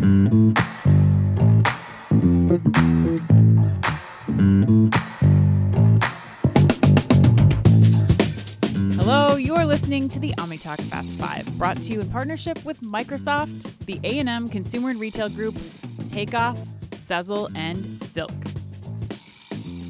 Hello, you're listening to the OmniTalk Fast Five, brought to you in partnership with Microsoft, the A&M Consumer and Retail Group, Takeoff, Sezzle, and Silk.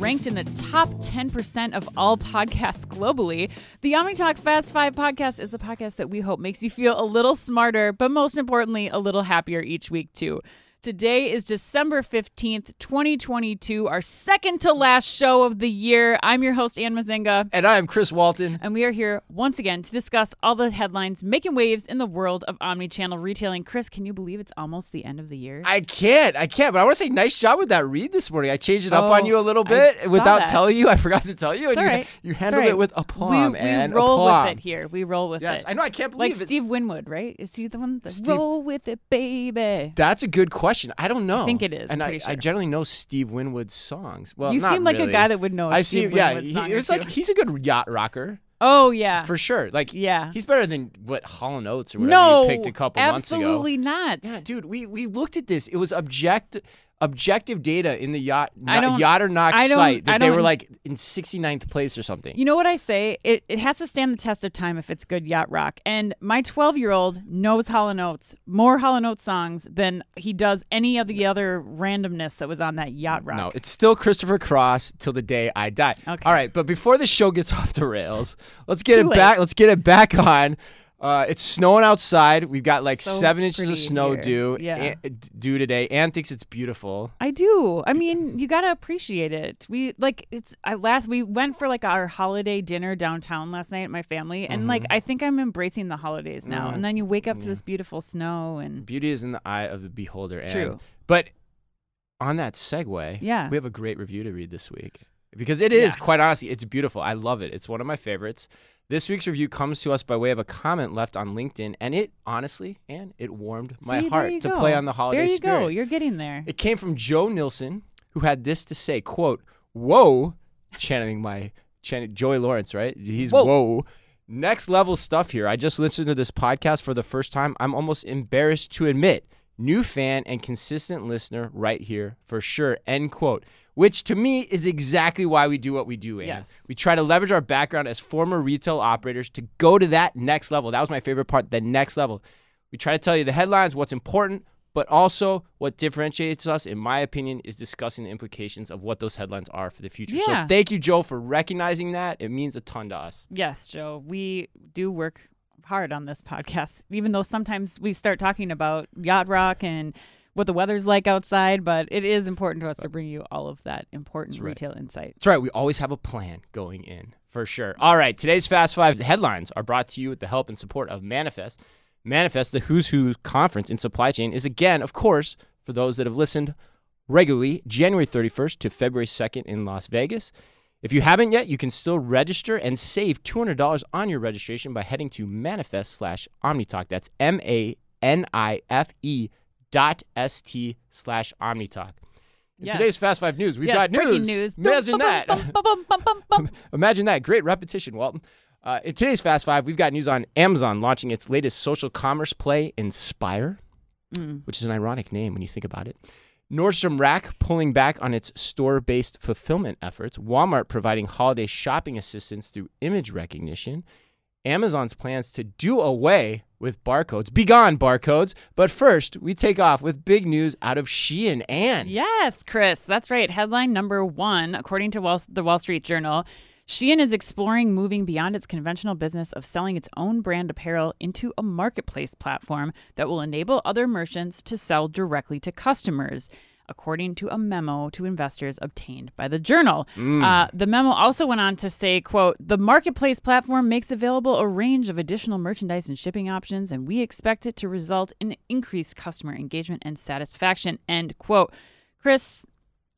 Ranked in the top 10% of all podcasts globally, the OmniTalk Fast Five podcast is the podcast that we hope makes you feel a little smarter, but most importantly, a little happier each week, too. Today is December 15th, 2022, our second to last show of the year. I'm your host, Ann Mezzenga. And I am Chris Walton. And we are here once again to discuss all the headlines making waves in the world of omni-channel retailing. Chris, can you believe it's almost the end of the year? I can't. I can't. But I want to say, nice job with that read this morning. I changed it up Oh, on you a oh, little bit without that. telling you. I forgot to tell you. It's and you, right. you handled right. it with aplomb we, and we roll aplomb. with it here. We roll with Yes, it. Yes, I know. I can't believe it. Steve Winwood, right? Is he the one that Steve- roll with it, baby? That's a good question. I don't know. think it is, And I, pretty I generally know Steve Winwood's songs. Well, you seem like really. a guy that would know. I Steve see. Yeah, he, it's like he's a good yacht rocker oh yeah, for sure. Like yeah. he's better than what Hall and Oates or whatever no, you picked a couple months ago. absolutely not. Yeah, dude, we we looked at this. It was object objective data in the yacht yacht or nyacht site that they were like in 69th place or something. You know what I say? It, it has to stand the test of time if it's good yacht rock. And my 12 year old knows Hall & Oates, more Hall & Oates songs than he does any of the other randomness that was on that yacht rock. No, it's still Christopher Cross till the day I die. Okay. All right, but before the show gets off the rails, let's get Too it late. back. Let's get it back on. Uh, it's snowing outside. We've got like So seven inches of snow here. due. Yeah. An- due today. Ann thinks it's beautiful. I do. I mean, you gotta appreciate it. We like it's. I last we went for like our holiday dinner downtown last night at my family, and like Mm-hmm. I think I'm embracing the holidays now. And then you wake up to this beautiful snow, and Beauty is in the eye of the beholder. Ann. True. But on that segue, Yeah. we have a great review to read this week because it is Yeah. quite honestly, it's beautiful. I love it. It's one of my favorites. This week's review comes to us by way of a comment left on LinkedIn, and it honestly, and it warmed my See, there heart to go. play on the holiday There you spirit. go. You're getting there. It came from Joe Nilsson, who had this to say, quote, Whoa, channeling my chan- Joey Lawrence, right? He's Whoa. whoa. Next level stuff here. I just listened to this podcast for the first time. I'm almost embarrassed to admit. New fan and consistent listener right here for sure. End quote. Which to me is exactly why we do what we do. Yes. We try to leverage our background as former retail operators to go to that next level. That was my favorite part, the next level. We try to tell you the headlines, what's important, but also what differentiates us, in my opinion, is discussing the implications of what those headlines are for the future. Yeah. So thank you, Joe, for recognizing that. It means a ton to us. Yes, Joe. We do work hard on this podcast, even though sometimes we start talking about yacht rock and what the weather's like outside. But it is important to us to bring you all of that important right. retail insight. That's right. We always have a plan going in for sure. All right. Today's Fast Five headlines are brought to you with the help and support of Manifest. Manifest, the Who's Who conference in supply chain, is again, of course, for those that have listened regularly, January 31st to February 2nd in Las Vegas. If you haven't yet, you can still register and save $200 on your registration by heading to manifest slash omnitalk. That's M A N I F E dot S T slash omnitalk. In Yes. today's Fast Five news, we've yes, got news. news. Imagine that. Imagine that. Great repetition, Walton. Uh, in today's Fast Five, we've got news on Amazon launching its latest social commerce play, Inspire, Mm. which is an ironic name when you think about it. Nordstrom Rack pulling back on its store based fulfillment efforts. Walmart providing holiday shopping assistance through image recognition. Amazon's plans to do away with barcodes. Begone barcodes. But first, we take off with big news out of Shein and Anne. Yes, Chris, that's right. Headline number one, according to Wall, the Wall Street Journal, Shein is exploring moving beyond its conventional business of selling its own brand apparel into a marketplace platform that will enable other merchants to sell directly to customers. According to a memo to investors obtained by the journal, uh, the memo also went on to say, "quote The marketplace platform makes available a range of additional merchandise and shipping options, and we expect it to result in increased customer engagement and satisfaction." End quote. Chris,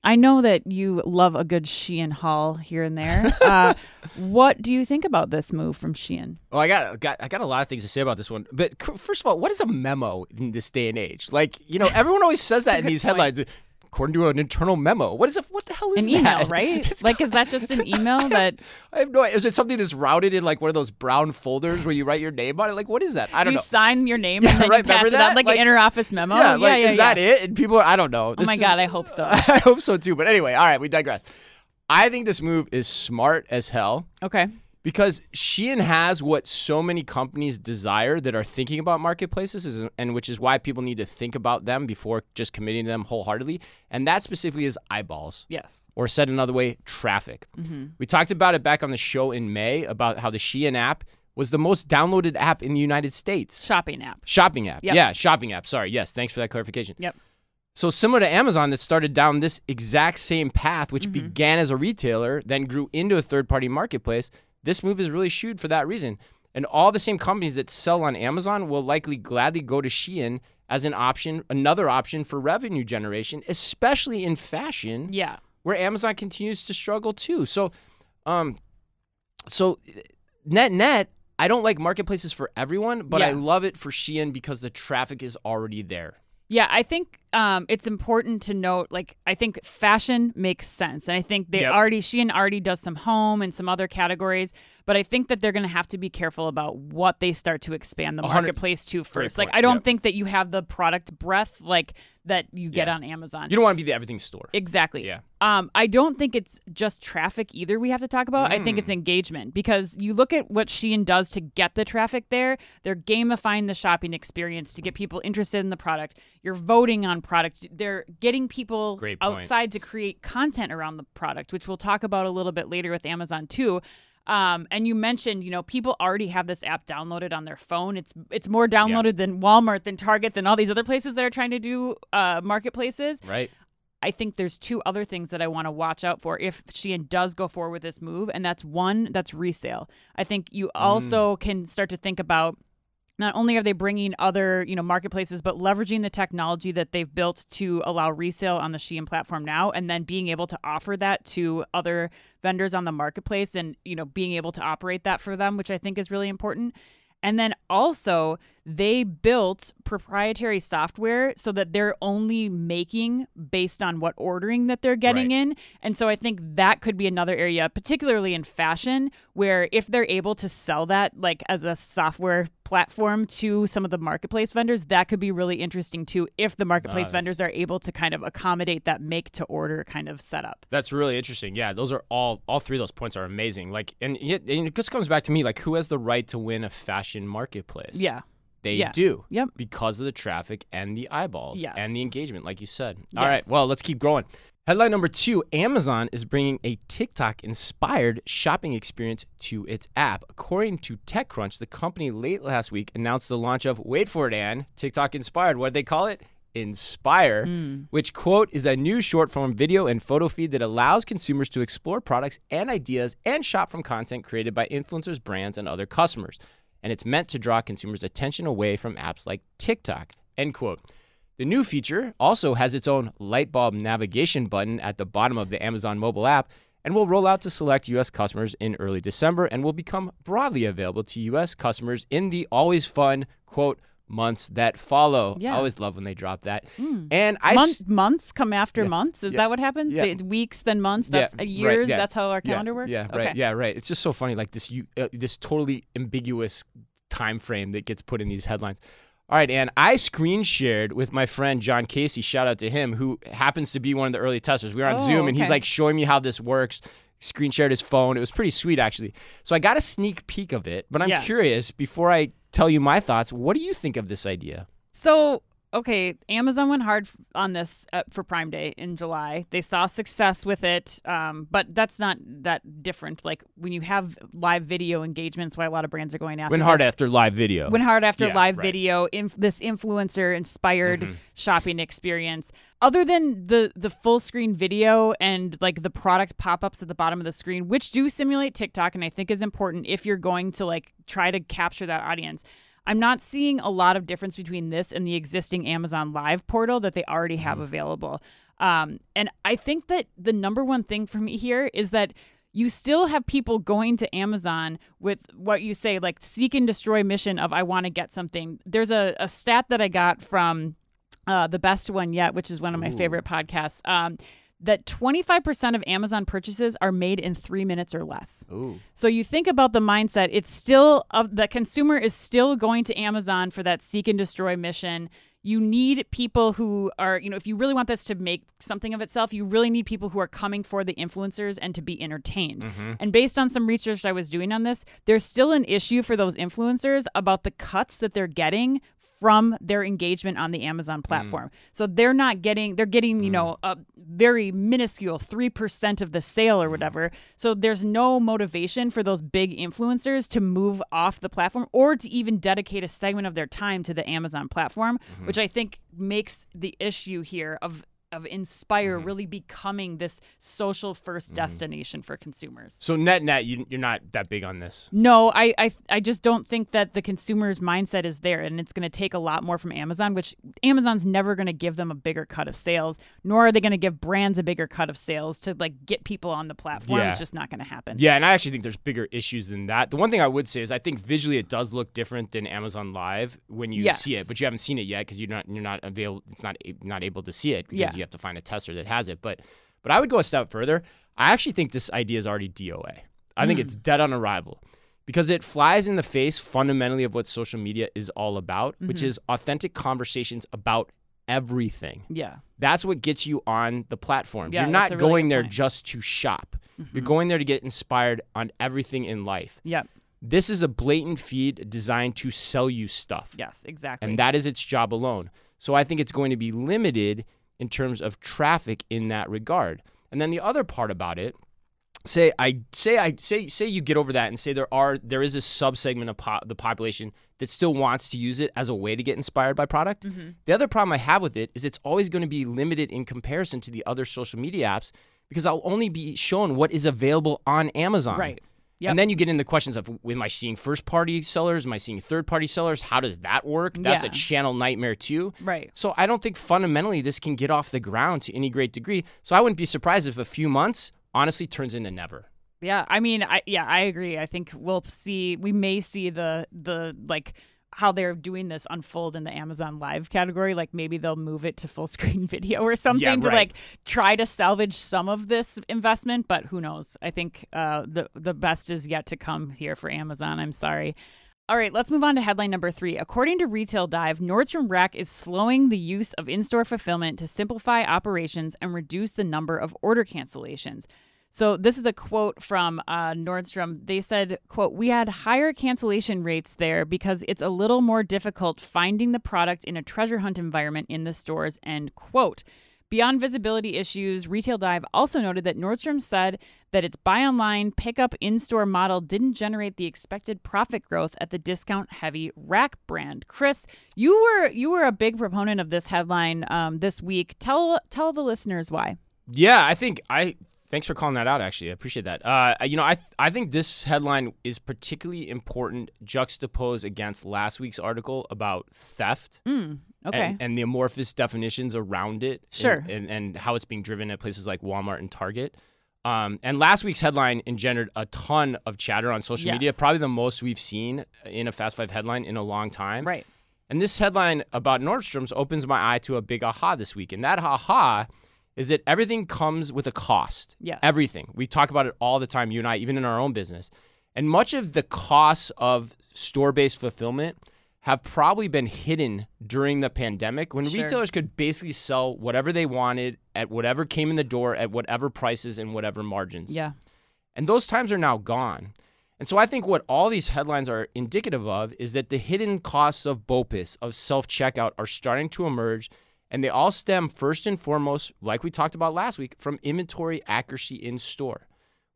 I know that you love a good Shein haul here and there. Uh, what do you think about this move from Shein? Oh, I got, got I got a lot of things to say about this one. But first of all, what is a memo in this day and age? Like, you know, everyone always says that in these point. headlines. According to an internal memo. What is it? What the hell is An email, that? right? It's like, is that just an email that I have no idea. Is it something that's routed in like one of those brown folders where you write your name on it? Like, what is that? I don't you know. sign your name Yeah, and then right, you pass it out like, Like- an interoffice memo? yeah, like, yeah, is yeah. that it? And people, are, I don't know. Oh This my is- god, I hope so. I hope so too. But anyway, all right, we digress. I think this move is smart as hell Okay. Because Shein has what so many companies desire that are thinking about marketplaces, and which is why people need to think about them before just committing to them wholeheartedly. And that specifically is eyeballs, Yes. or said another way, traffic. We talked about it back on the show in May about how the Shein app was the most downloaded app in the United States. Shopping app. Shopping app. Yep. Yeah, shopping app. Sorry. Yes, thanks for that clarification. Yep. So similar to Amazon that started down this exact same path, which Mm-hmm. began as a retailer, then grew into a third-party marketplace, this move is really shooed for that reason. And all the same companies that sell on Amazon will likely gladly go to Shein as an option, another option for revenue generation, especially in fashion, Yeah. where Amazon continues to struggle too. So, um, so net net, I don't like marketplaces for everyone, but I love it for Shein because the traffic is already there. Yeah, I think um, it's important to note. Like, I think fashion makes sense, and I think they Yep. already and already does some home and some other categories. But I think that they're going to have to be careful about what they start to expand the marketplace to first. Like, I don't yep. think that you have the product breadth like that you get Yeah. on Amazon. You don't want to be the everything store. Exactly. Yeah. Um, I don't think it's just traffic either we have to talk about. I think Mm. it's engagement because you look at what Shein does to get the traffic there. They're gamifying the shopping experience to get people interested in the product. You're voting on product. They're getting people outside to create content around the product, which we'll talk about a little bit later with Amazon too. Um, and you mentioned, you know, people already have this app downloaded on their phone. It's it's more downloaded than Walmart, than Target, than all these other places that are trying to do uh, marketplaces. Right. I think there's two other things that I want to watch out for if Shein does go forward with this move, and that's one, that's resale. I think you also can start to think about not only are they bringing other you know marketplaces, but leveraging the technology that they've built to allow resale on the Shein platform now, and then being able to offer that to other vendors on the marketplace, and you know being able to operate that for them, which I think is really important. And then also, they built proprietary software so that they're only making based on what ordering that they're getting Right. in. And so I think that could be another area, particularly in fashion, where if they're able to sell that like as a software platform to some of the marketplace vendors, that could be really interesting too if the marketplace that's- vendors are able to kind of accommodate that make to order kind of setup. That's really interesting. Yeah, those are all all three of those points are amazing. Like, and, and it just comes back to me like, who has the right to win a fashion marketplace? Yeah. They yeah. do. Yep. Because of the traffic and the eyeballs Yes. and the engagement, like you said. All right, well, let's keep growing. Headline number two: Amazon is bringing a TikTok-inspired shopping experience to its app. According to TechCrunch, the company late last week announced the launch of wait for it, Ann, TikTok-inspired. What did they call it? Inspire, hmm. which quote is a new short form video and photo feed that allows consumers to explore products and ideas and shop from content created by influencers, brands, and other customers. And it's meant to draw consumers' attention away from apps like TikTok. End quote. The new feature also has its own light bulb navigation button at the bottom of the Amazon mobile app and will roll out to select US customers in early December and will become broadly available to US customers in the always fun quote months that follow. Yeah. I always love when they drop that. And I Month, s- months come after months. Is Yeah. that what happens? Yeah. The weeks, then months. Yeah, That's uh, right, years. yeah. That's how our Yeah, calendar works. Yeah, right. Yeah, right. It's just so funny, like this you uh, this totally ambiguous time frame that gets put in these headlines. All right, and I screen shared with my friend John Casey. Shout out to him, who happens to be one of the early testers. We were on Oh, Zoom, and he's like showing me how this works. Screen shared his phone. It was pretty sweet, actually. So I got a sneak peek of it. But I'm Yeah. curious. Before I tell you my thoughts, what do you think of this idea? So, okay, Amazon went hard on this uh, for Prime Day in July. They saw success with it, um, but that's not that different. Like when you have live video engagements, why a lot of brands are going after Went hard this. after live video. Went hard after Yeah, live right. video, inf- this influencer inspired Mm-hmm. shopping experience. Other than the the full screen video and like the product pop ups at the bottom of the screen, which do simulate TikTok, and I think is important if you're going to like try to capture that audience. I'm not seeing a lot of difference between this and the existing Amazon Live portal that they already have Mm-hmm. available. Um, and I think that the number one thing for me here is that you still have people going to Amazon with what you say, like seek and destroy mission of I want to get something. There's a, a stat that I got from uh, the best one yet, which is one of my favorite podcasts. Um, that 25% of Amazon purchases are made in three minutes or less. Ooh. So you think about the mindset, it's still, uh, the consumer is still going to Amazon for that seek and destroy mission. You need people who are, you know, if you really want this to make something of itself, you really need people who are coming for the influencers and to be entertained. And based on some research I was doing on this, there's still an issue for those influencers about the cuts that they're getting from their engagement on the Amazon mm. platform. So they're not getting they're getting, you mm. know, a very minuscule 3% of the sale or mm. whatever. So there's no motivation for those big influencers to move off the platform or to even dedicate a segment of their time to the Amazon platform, mm-hmm. which I think makes the issue here of of Inspire mm-hmm. really becoming this social 1st mm-hmm. destination for consumers. So net net, you, you're not that big on this. No, I, I I just don't think that the consumer's mindset is there, and it's going to take a lot more from Amazon. Which Amazon's never going to give them a bigger cut of sales, nor are they going to give brands a bigger cut of sales to like get people on the platform. Yeah. It's just not going to happen. Yeah, and I actually think there's bigger issues than that. The one thing I would say is I think visually it does look different than Amazon Live when you see it, but you haven't seen it yet because you're not you're not available. It's not not able to see it because Yeah. You have to find a tester that has it. But but I would go a step further. I actually think this idea is already DOA. I think it's dead on arrival because it flies in the face fundamentally of what social media is all about, which is authentic conversations about everything. Yeah. That's what gets you on the platforms. Yeah, You're not really going there point. Mm-hmm. just to shop. You're going there to get inspired on everything in life. Yep. This is a blatant feed designed to sell you stuff. Yes. Exactly. And that is its job alone. So I think it's going to be limited in terms of traffic in that regard. And then the other part about it, say I say I say say you get over that and say there are there is a subsegment of po- the population that still wants to use it as a way to get inspired by product. Mm-hmm. The other problem I have with it is it's always going to be limited in comparison to the other social media apps because I'll only be shown what is available on Amazon. Right. Yep. And then you get into questions of am I seeing first party sellers? Am I seeing third party sellers? How does that work? That's a channel nightmare too. Right. So I don't think fundamentally this can get off the ground to any great degree. So I wouldn't be surprised if a few months honestly turns into never. Yeah, I mean, I yeah, I agree. I think we'll see. We may see the the like how they're doing this unfold in the Amazon Live category. Like maybe they'll move it to full screen video or something to right. like try to salvage some of this investment. But who knows? I think uh, the the best is yet to come here for Amazon. I'm sorry. All right, let's move on to headline number three. According to Retail Dive, Nordstrom Rack is slowing the use of in store fulfillment to simplify operations and reduce the number of order cancellations. So this is a quote from uh, Nordstrom. They said, "quote We had higher cancellation rates there because it's a little more difficult finding the product in a treasure hunt environment in the stores." End quote. Beyond visibility issues, Retail Dive also noted that Nordstrom said that its buy online, pick up in store model didn't generate the expected profit growth at the discount heavy rack brand. Chris, you were you were a big proponent of this headline um, this week. Tell tell the listeners why. Yeah, I think I. Thanks for calling that out. Actually, I appreciate that. Uh, you know, I I think this headline is particularly important juxtaposed against last week's article about theft. Okay. and, and the amorphous definitions around it and- Sure. and, and, how it's being driven at places like Walmart and Target. Um, and last week's headline engendered a ton of chatter on social media, probably the most we've seen in a Fast Five headline in a long time. right. And this headline about Nordstrom's opens my eye to a big aha this week. And that aha is that everything comes with a cost. Yes. Everything. We talk about it all the time, you and I, even in our own business. And much of the costs of store based fulfillment have probably been hidden during the pandemic when Sure. retailers could basically sell whatever they wanted at whatever came in the door at whatever prices and whatever margins. Yeah. And those times are now gone. And so I think what all these headlines are indicative of is that the hidden costs of BOPIS, of self checkout, are starting to emerge. And they all stem first and foremost, like we talked about last week, from inventory accuracy in store,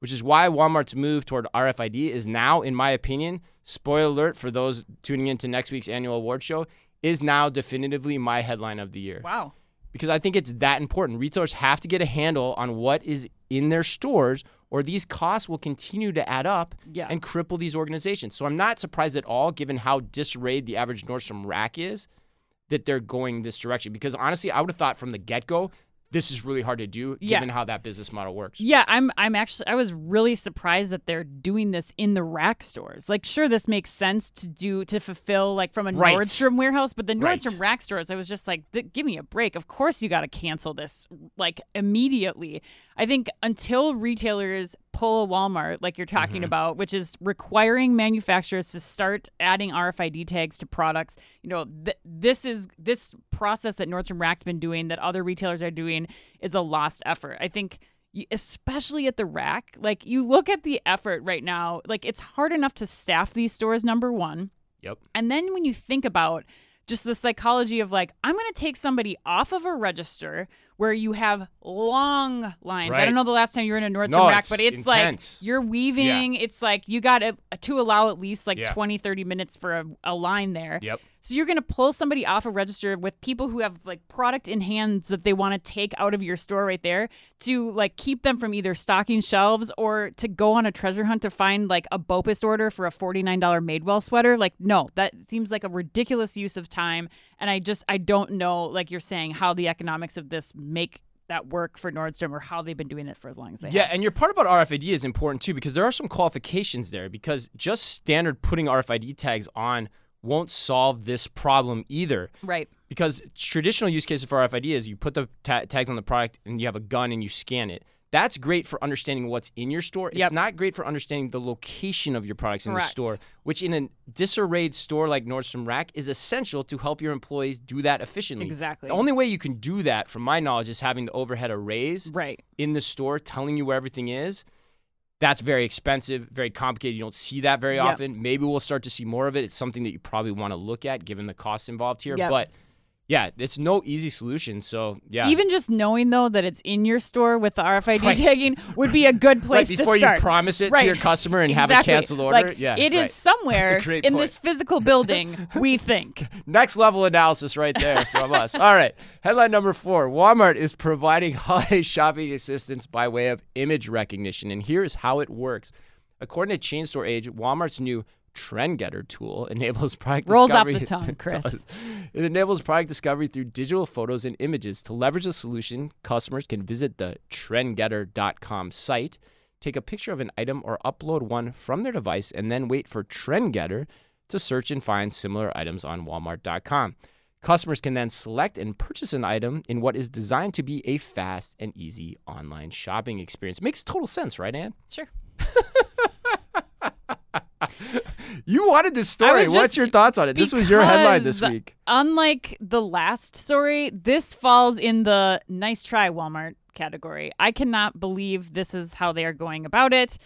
which is why Walmart's move toward RFID is now, in my opinion, spoiler alert for those tuning into next week's annual award show, is now definitively my headline of the year Wow. because I think it's that important. Retailers have to get a handle on what is in their stores, or these costs will continue to add up Yeah. and cripple these organizations. So I'm not surprised at all, given how disarrayed the average Nordstrom rack is, that they're going this direction. Because honestly, I would have thought from the get go this is really hard to do Yeah. given how that business model works. Yeah, I'm I'm actually I was really surprised that they're doing this in the rack stores. Like sure this makes sense to do to fulfill like from a Right. Nordstrom warehouse, but the Right. Nordstrom rack stores I was just like give me a break. Of course you got to cancel this like immediately. I think until retailers pull a Walmart like you're talking Mm-hmm. about, which is requiring manufacturers to start adding RFID tags to products, you know, th- this is this process that Nordstrom Rack's been doing that other retailers are doing is a lost effort. I think especially at the rack, like you look at the effort right now, like it's hard enough to staff these stores number 1. Yep. And then when you think about just the psychology of like, I'm going to take somebody off of a register where you have long lines. I don't know the last time you were in a Nordstrom No, rack, it's but it's intense. like you're weaving. It's like you got to, to allow at least like Yeah. 20, 30 minutes for a, a line there. Yep. So you're going to pull somebody off a register with people who have like product in hands that they want to take out of your store right there to like keep them from either stocking shelves or to go on a treasure hunt to find like a BOPIS order for a $49 Madewell sweater. Like no, that seems like a ridiculous use of time and I just I don't know like you're saying how the economics of this make that work for Nordstrom or how they've been doing it for as long as they have. Yeah, have. and your part about RFID is important too because there are some qualifications there because just standard putting RFID tags on won't solve this problem either. Right. Because traditional use cases for RFID is you put the ta- tags on the product and you have a gun and you scan it. That's great for understanding what's in your store. It's Yep. not great for understanding the location of your products in Correct. the store, which in a disarrayed store like Nordstrom Rack is essential to help your employees do that efficiently. Exactly. The only way you can do that, from my knowledge, is having the overhead arrays Right. in the store telling you where everything is. That's very expensive, very complicated. You don't see that very Yep. often. Maybe we'll start to see more of it. It's something that you probably want to look at given the costs involved here. Yep. But yeah, it's no easy solution. So yeah. Even just knowing though that it's in your store with the RFID Right. tagging would be a good right place before to start. Before you promise it Right. to your customer and have a Exactly. canceled order. Like, yeah. it is right. somewhere That's a great in point. this physical building. we think. Next level analysis right there from us. All right. Headline number four Walmart is providing holiday shopping assistance by way of image recognition. And here's how it works. According to Chain Store Age, Walmart's new Trend Getter tool enables product Rolls off discovery. the tongue, Chris. It enables product discovery through digital photos and images. To leverage the solution, customers can visit the trendgetter.com site, take a picture of an item or upload one from their device, and then wait for TrendGetter to search and find similar items on walmart.com. Customers can then select and purchase an item in what is designed to be a fast and easy online shopping experience. Makes total sense, right, Ann? Sure. You wanted this story. was What's your thoughts on it? This was your headline this week. Unlike the last story, this falls in the nice try Walmart category. I cannot believe this is how they are going about it.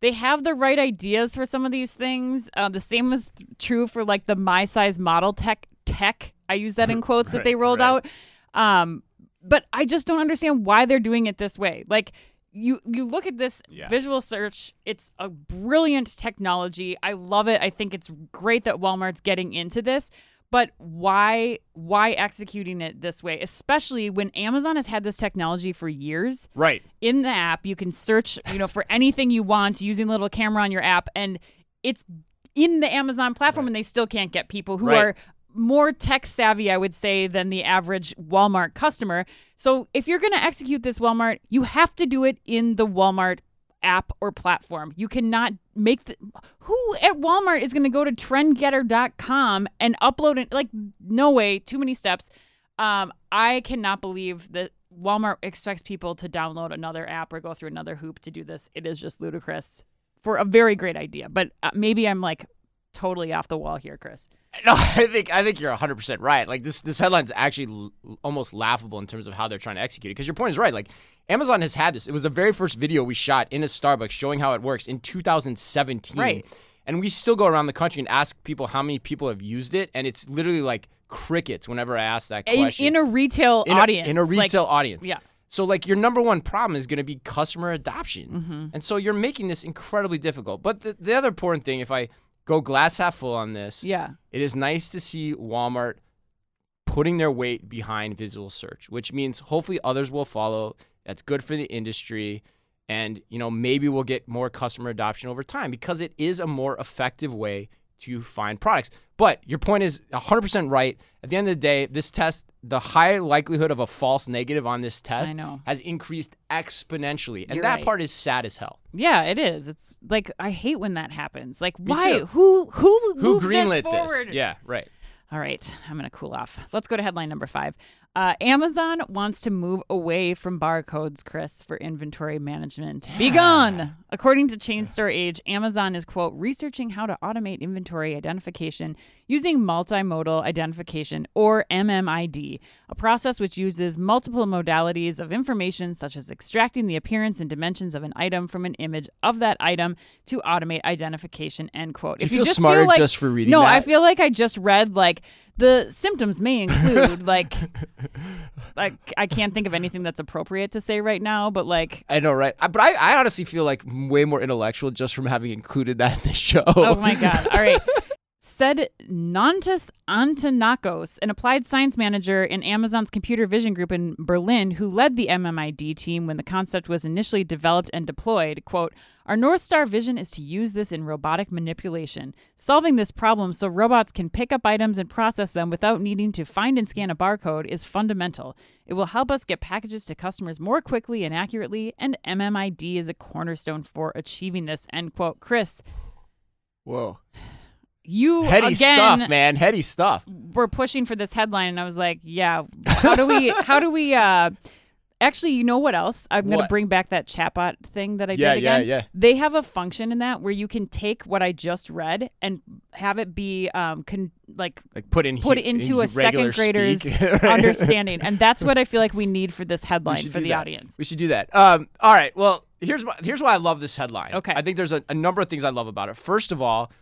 They have the right ideas for some of these things. Uh, the same was true for like the my size model tech tech. I use that in quotes that they rolled right. out. Um, but I just don't understand why they're doing it this way. Like you you look at this Yeah. visual search, it's a brilliant technology. I love it. I think it's great that Walmart's getting into this. But why why executing it this way? Especially when Amazon has had this technology for years. Right. In the app, you can search, you know, for anything you want using a little camera on your app and it's in the Amazon platform and they still can't get people who Right. are more tech savvy, I would say, than the average Walmart customer. So if you're going to execute this Walmart, you have to do it in the Walmart app or platform. You cannot make the who at Walmart is going to go to trendgetter.com and upload it like no way, too many steps. Um I cannot believe that Walmart expects people to download another app or go through another hoop to do this. It is just ludicrous for a very great idea. But uh, maybe I'm like totally off the wall here, Chris. No, I think I think you're 100 percent right. Like this this headline's actually l- almost laughable in terms of how they're trying to execute it. Because your point is right. Like Amazon has had this. It was the very first video we shot in a Starbucks showing how it works in 2017. Right. And we still go around the country and ask people how many people have used it, and it's literally like crickets whenever I ask that question. in a retail in a, audience. in a like- retail audience. yeah. So like your number one problem is going to be customer adoption, Mm-hmm. and so you're making this incredibly difficult. But the, the other important thing, if I go glass half full on this, yeah. it is nice to see Walmart putting their weight behind visual search, which means hopefully others will follow. That's good for the industry. And, you know, maybe we'll get more customer adoption over time because it is a more effective way to find products. But your point is 100% right. At the end of the day, this test, the high likelihood of a false negative on this test has increased exponentially. And You're that right. part is sad as hell. Yeah, it is. It's like I hate when that happens. Like, Me why? too. Who who Who moved greenlit this forward? Yeah, right. All right, I'm going to cool off. Let's go to headline number five. Uh, Amazon wants to move away from barcodes, Chris, for inventory management. Be gone. According to Chain Store Age, Amazon is, quote, researching how to automate inventory identification using multimodal identification or MMID, a process which uses multiple modalities of information such as extracting the appearance and dimensions of an item from an image of that item to automate identification, end quote. Do you If feel just smarter like, just for reading No, that? I feel like I just read like the symptoms may include like like I can't think of anything that's appropriate to say right now, but like I know, right? I- But I, I honestly feel like way more intellectual just from having included that in the show. oh my god. All right. Said Nontas Antonakos, an applied science manager in Amazon's computer vision group in Berlin, who led the MMID team when the concept was initially developed and deployed, quote, Our North Star vision is to use this in robotic manipulation, solving this problem so robots can pick up items and process them without needing to find and scan a barcode is fundamental. It will help us get packages to customers more quickly and accurately, and MMID is a cornerstone for achieving this, end quote. Chris, Whoa. You Heady again stuff, man. Heady stuff. We're pushing for this headline and I was like, yeah, how do we how do we uh Actually, you know what else? I'm going to bring back that chatbot thing that I Yeah, did again. yeah. They have a function in that where you can take what I just read and have it be um con- like Like put in put he- into in a second grader's understanding. And that's what I feel like we need for this headline for the that. audience. We should do that. Um, all right. Well, here's why, here's why I love this headline. Okay. I think there's a, a number of things I love about it. First of all,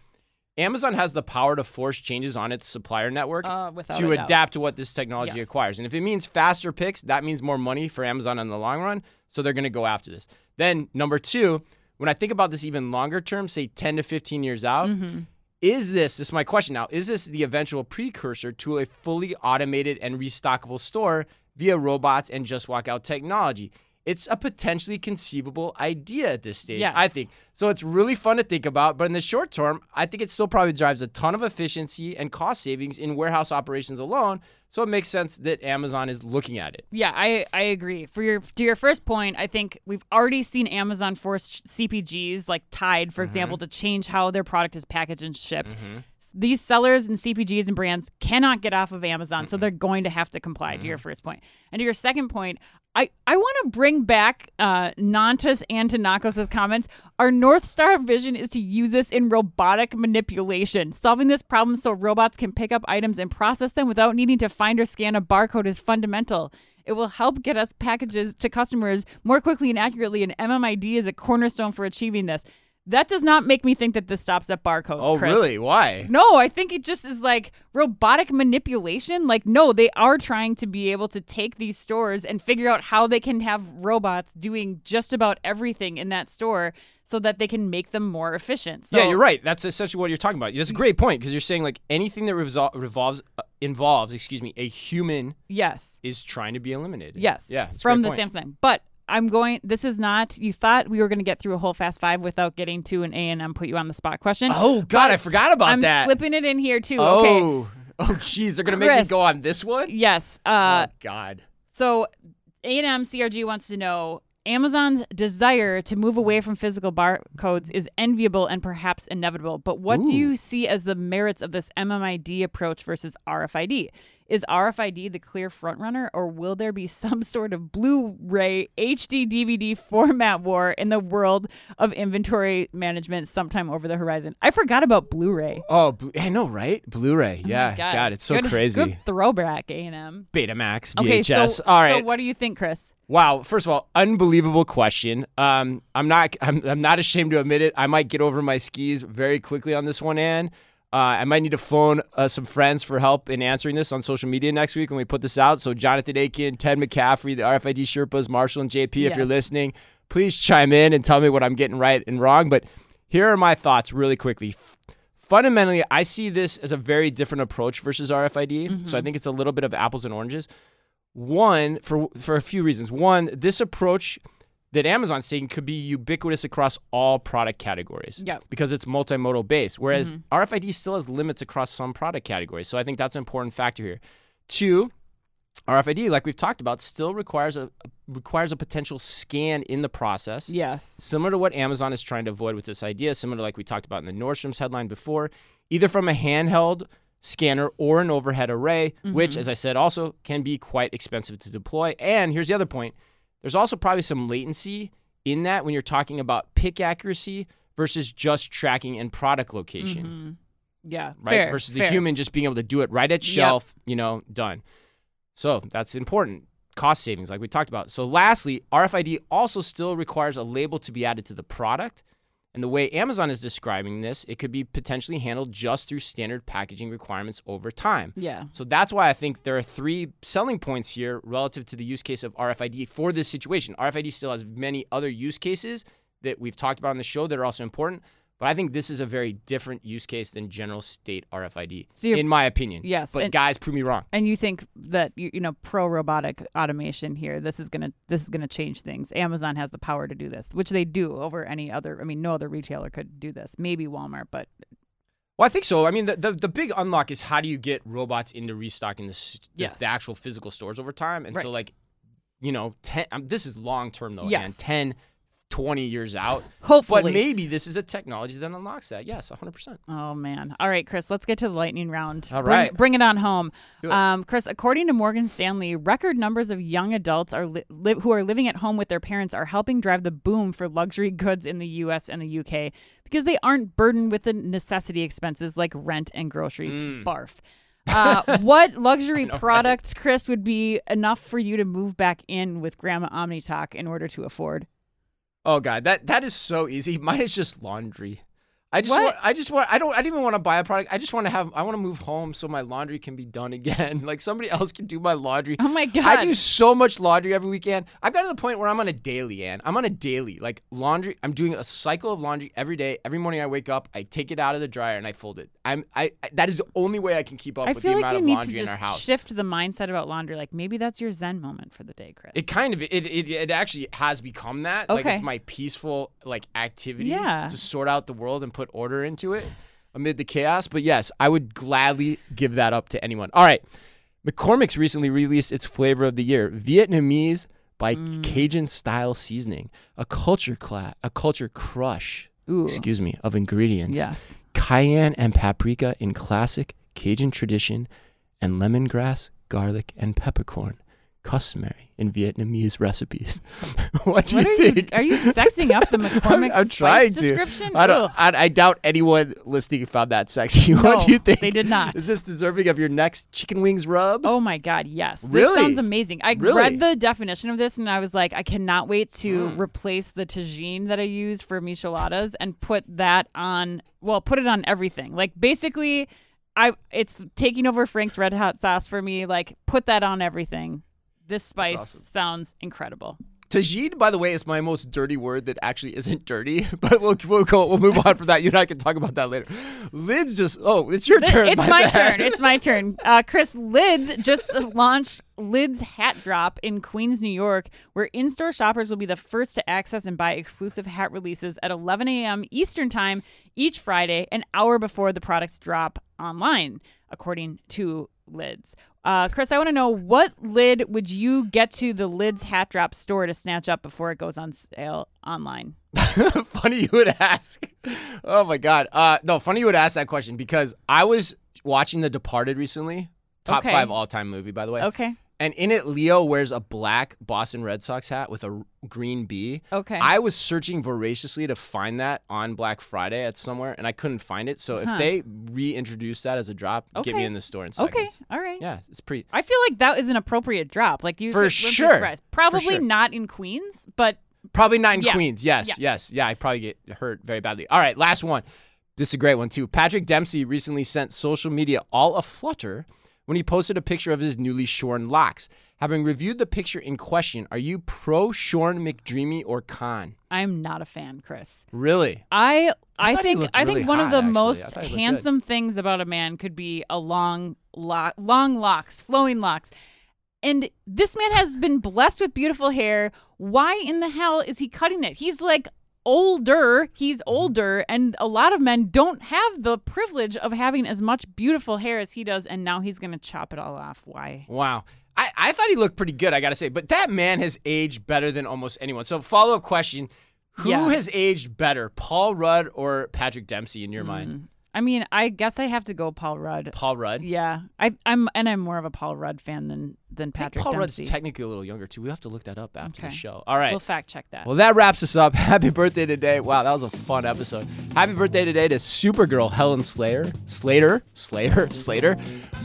Amazon has the power to force changes on its supplier network Uh, to adapt to what this technology Yes. acquires. And if it means faster picks, that means more money for Amazon in the long run. So they're going to go after this. Then, number two, when I think about this even longer term, say 10 to 15 years out, Mm-hmm. is this, this is my question now, is this the eventual precursor to a fully automated and restockable store via robots and just walk out technology? It's a potentially conceivable idea at this stage, Yes. I think. So it's really fun to think about, but in the short term, I think it still probably drives a ton of efficiency and cost savings in warehouse operations alone. So it makes sense that Amazon is looking at it. Yeah, I, I agree. For your to your first point, I think we've already seen Amazon force CPGs like Tide, Mm-hmm. for example, to change how their product is packaged and shipped. These sellers and CPGs and brands cannot get off of Amazon, so they're going to have to comply. To your first point, and to your second point, I, I want to bring back uh, Nontas Antonakos' comments. Our North Star vision is to use this in robotic manipulation. Solving this problem so robots can pick up items and process them without needing to find or scan a barcode is fundamental. It will help get us packages to customers more quickly and accurately, and MMID is a cornerstone for achieving this. That does not make me think that this stops at barcodes. Oh, Chris. really? Why? No, I think it just is like robotic manipulation. Like, no, they are trying to be able to take these stores and figure out how they can have robots doing just about everything in that store so that they can make them more efficient. So, yeah, you're right. That's essentially what you're talking about. That's a great point because you're saying like anything that revol- revolves uh, involves, excuse me, a human Yes. is trying to be eliminated. Yes. Yeah. From the. Samsung. But I'm going. This is not. You thought we were going to get through a whole Fast Five without getting to an A and M put you on the spot question. Oh God, I forgot about that. I'm slipping it in here too. Okay. Oh. Oh, jeez, they're gonna make me go on this one. Yes. Uh, oh God. So A&M CRG wants to know Amazon's desire to move away from physical barcodes is enviable and perhaps inevitable. But what do you see as the merits of this MMID approach versus RFID? Is RFID the clear frontrunner, or will there be some sort of Blu-ray HD DVD format war in the world of inventory management sometime over the horizon? I forgot about Blu-ray. Oh, Blu- I know, right? Blu-ray. Oh my yeah. God. it's so Good- crazy. Good throwback, A&M. Betamax, Okay, VHS. so, All right. so what do you think, Chris? Wow. First of all, unbelievable question. Um, I'm not. I'm, I'm not ashamed to admit it. I might get over my skis very quickly on this one, Ann. Uh, I might need to phone uh, some friends for help in answering this on social media next week when we put this out. So Jonathan Aiken, Ted McCaffrey, the RFID Sherpas, Marshall and JP, if you're listening, please chime in and tell me what I'm getting right and wrong. But here are my thoughts really quickly. Fundamentally, I see this as a very different approach versus RFID. So I think it's a little bit of apples and oranges. One, for for a few reasons. One, this approach that Amazon's saying could be ubiquitous across all product categories. Yep. Because it's multimodal based, whereas Mhm. RFID still has limits across some product categories. So I think that's an important factor here. Two, RFID, like we've talked about, still requires a requires a potential scan in the process. Yes. Similar to what Amazon is trying to avoid with this idea, similar to like we talked about in the Nordstrom's headline before, either from a handheld scanner or an overhead array, which, Mhm. as I said, also can be quite expensive to deploy. And here's the other point there's also probably some latency in that when you're talking about pick accuracy versus just tracking and product location, Mhm. Yeah. right? Fair, versus the fair. human just being able to do it right at Yep. shelf, you know, done. So that's important. Cost savings, like we talked about. So, lastly, RFID also still requires a label to be added to the product. And the way Amazon is describing this, it could be potentially handled just through standard packaging requirements over time. Yeah. So that's why I think there are three selling points here relative to the use case of RFID for this situation. RFID still has many other use cases that we've talked about on the show that are also important, but I think this is a very different use case than general state RFID, So in my opinion. Yes, But and- guys, prove me wrong. And you think that you, you know pro robotic automation here this is gonna this is gonna change things. Amazon has the power to do this, which they do over any other. I mean, no other retailer could do this. Maybe Walmart, but Well, I think so. I mean, the, the, the big unlock is how do you get robots into restocking the, Yes. the actual physical stores over time? And so, like, you know, 10, um, this is long term, though, and Yes. 10, 20 years out. hopefully. But maybe this is a technology that unlocks that. Yes, 100%. Oh man! All right, Chris, let's get to the lightning round. All bring, bring it on home. It. Um, Chris, according to Morgan Stanley, record numbers of young adults are li- li- who are living at home with their parents are helping drive the boom for luxury goods in the U.S. and the U.K. because they aren't burdened with the necessity expenses like rent and groceries. Mm. Barf. Uh, what luxury know, right? Chris, would be enough for you to move back in with Grandma Omnitalk in order to afford? Oh god, that that is so easy. Mine is just laundry. I just What? want I just want I don't I don't even want to buy a product. I just want to have I want to move home so my laundry can be done again. like somebody else can do my laundry. Oh my God! I do so much laundry every weekend. I've got to the point where I'm on a daily, Ann. I'm on a daily. Like laundry, I'm doing a cycle of laundry every day. Every morning I wake up, I take it out of the dryer and I fold it. I'm I I- that is the only way I can keep up I with the like amount of laundry in our just house. shift the mindset about laundry. Like maybe that's your Zen moment for the day, Chris. It kind of it, it it actually has become that. Like Okay. it's my peaceful like activity Yeah. to sort out the world and put order into it amid the chaos. But yes, I would gladly give that up to anyone. All right. McCormick's recently released its flavor of the year, Vietnamese by Mm. Cajun style seasoning, a culture class, a culture crush, Ooh. excuse me, of ingredients. Yes. Cayenne and paprika in classic Cajun tradition, and lemongrass, garlic, and peppercorn, customary in Vietnamese recipes. what do What you are think? you? Are you sexing up the McCormick I'm spice trying to. description? I don't. I, I doubt anyone listening found that sexy. No, what do you think? they did not. Is this deserving of your next chicken wings rub? Oh my God! Yes, this Really? sounds amazing. I Really? read the definition of this and I was like, I cannot wait to Mm. replace the Tajín that I used for micheladas and put that on. Well, put it on everything. Like basically, I it's taking over Frank's Red Hot sauce for me. Like put that on everything. This spice awesome. sounds incredible. Tajín, by the way, is my most dirty word that actually isn't dirty. But we'll we'll go. We'll move on from that. You and I can talk about that later. Lids just. Oh, it's your turn. It's my bad. turn. It's my turn. Uh, Chris Lids just launched Lids Hat Drop in Queens, New York, where in-store shoppers will be the first to access and buy exclusive hat releases at 11 a.m. Eastern Time each Friday, an hour before the products drop online, according to Lids. Uh, Chris, I want to know what lid would you get to the Lids Hat Drop store to snatch up before it goes on sale online? funny you would ask. Oh my god. Uh no, funny you would ask that question because I was watching The Departed recently. Top Okay. five all time movie, by the way. Okay. And in it, Leo wears a black Boston Red Sox hat with a green bee. Okay. I was searching voraciously to find that on Black Friday at somewhere, and I couldn't find it. So if they reintroduce that as a drop, get me in the store in okay. All right. Yeah, it's pretty. I feel like that is an appropriate drop. Like you For sure. Probably sure. not in Queens, but Probably not in Yeah. Queens. Yes, Yeah. yes, yeah. I probably get hurt very badly. All right, last one. This is a great one too. Patrick Dempsey recently sent social media all aflutter when he posted a picture of his newly shorn locks. Having reviewed the picture in question, are you pro Shorn McDreamy or con? I'm not a fan, Chris. Really? I I, he think looked I think one of the actually. Most looked good. handsome things about a man could be a long lock, long locks, flowing locks. And this man has been blessed with beautiful hair. Why in the hell is he cutting it? He's like older. He's Mm-hmm. older. And a lot of men don't have the privilege of having as much beautiful hair as he does. And now he's going to chop it all off. Why? Wow. I, I thought he looked pretty good, I got to say. But that man has aged better than almost anyone. So, follow up question Who Yeah. has aged better, Paul Rudd or Patrick Dempsey in your mind? I mean, I guess I have to go Paul Rudd. Paul Rudd? Yeah, I, I'm, and I'm more of a Paul Rudd fan than than Patrick Paul Dempsey. Rudd's technically a little younger, too. We have to look that up after the Okay. show. All right. We'll fact check that. Well, that wraps us up. Happy birthday today. Wow, that was a fun episode. Happy birthday today to Supergirl Helen Slater, Slater, Slater, Slater,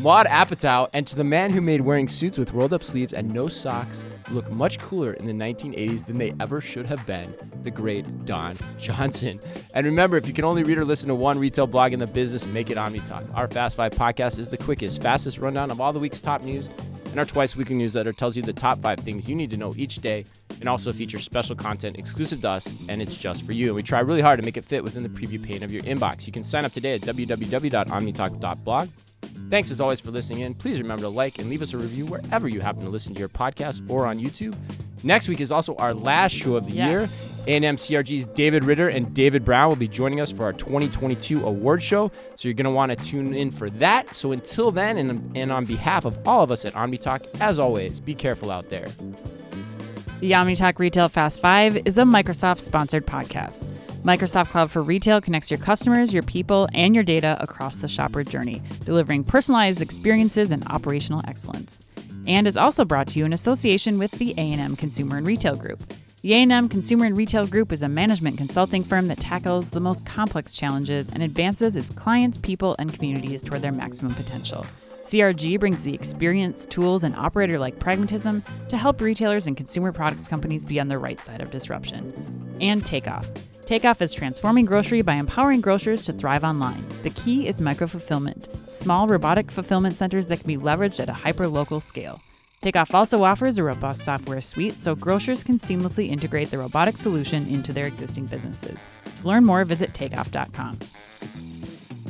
Maud Apatow, and to the man who made wearing suits with rolled up sleeves and no socks look much cooler in the 1980s than they ever should have been, the great Don Johnson. And remember, if you can only read or listen to one retail blog in the business, make it OmniTalk. Our Fast Five podcast is the quickest, fastest rundown of all the week's top news and our twice weekly newsletter tells you the top five things you need to know each day and also features special content exclusive to us and it's just for you. And we try really hard to make it fit within the preview pane of your inbox. You can sign up today at www.omnitalk.blog. Thanks as always for listening in. Please remember to like and leave us a review wherever you happen to listen to your podcast or on YouTube. Next week is also our last show of the Yes. year. A&M CRG's David Ritter and David Brown will be joining us for our 2022 award show. So you're going to want to tune in for that. So until then, and, and on behalf of all of us at OmniTalk, as always, be careful out there. The OmniTalk Retail Fast Five is a Microsoft sponsored podcast. Microsoft Cloud for Retail connects your customers, your people, and your data across the shopper journey, delivering personalized experiences and operational excellence. And is also brought to you in association with the A&M Consumer and Retail Group. The A&M Consumer and Retail Group is a management consulting firm that tackles the most complex challenges and advances its clients, people, and communities toward their maximum potential. CRG brings the experience, tools, and operator like pragmatism to help retailers and consumer products companies be on the right side of disruption. And Takeoff. Takeoff is transforming grocery by empowering grocers to thrive online. The key is micro fulfillment, small robotic fulfillment centers that can be leveraged at a hyper local scale. Takeoff also offers a robust software suite so grocers can seamlessly integrate the robotic solution into their existing businesses. To learn more, visit takeoff.com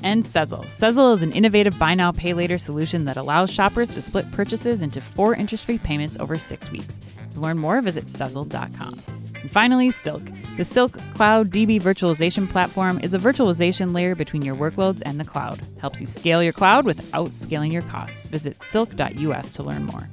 and Sezzle. Sezzle is an innovative buy now, pay later solution that allows shoppers to split purchases into four interest free payments over six weeks. To learn more, visit Sezzle.com. And finally, Silk. The Silk Cloud DB virtualization platform is a virtualization layer between your workloads and the cloud. Helps you scale your cloud without scaling your costs. Visit silk.us to learn more.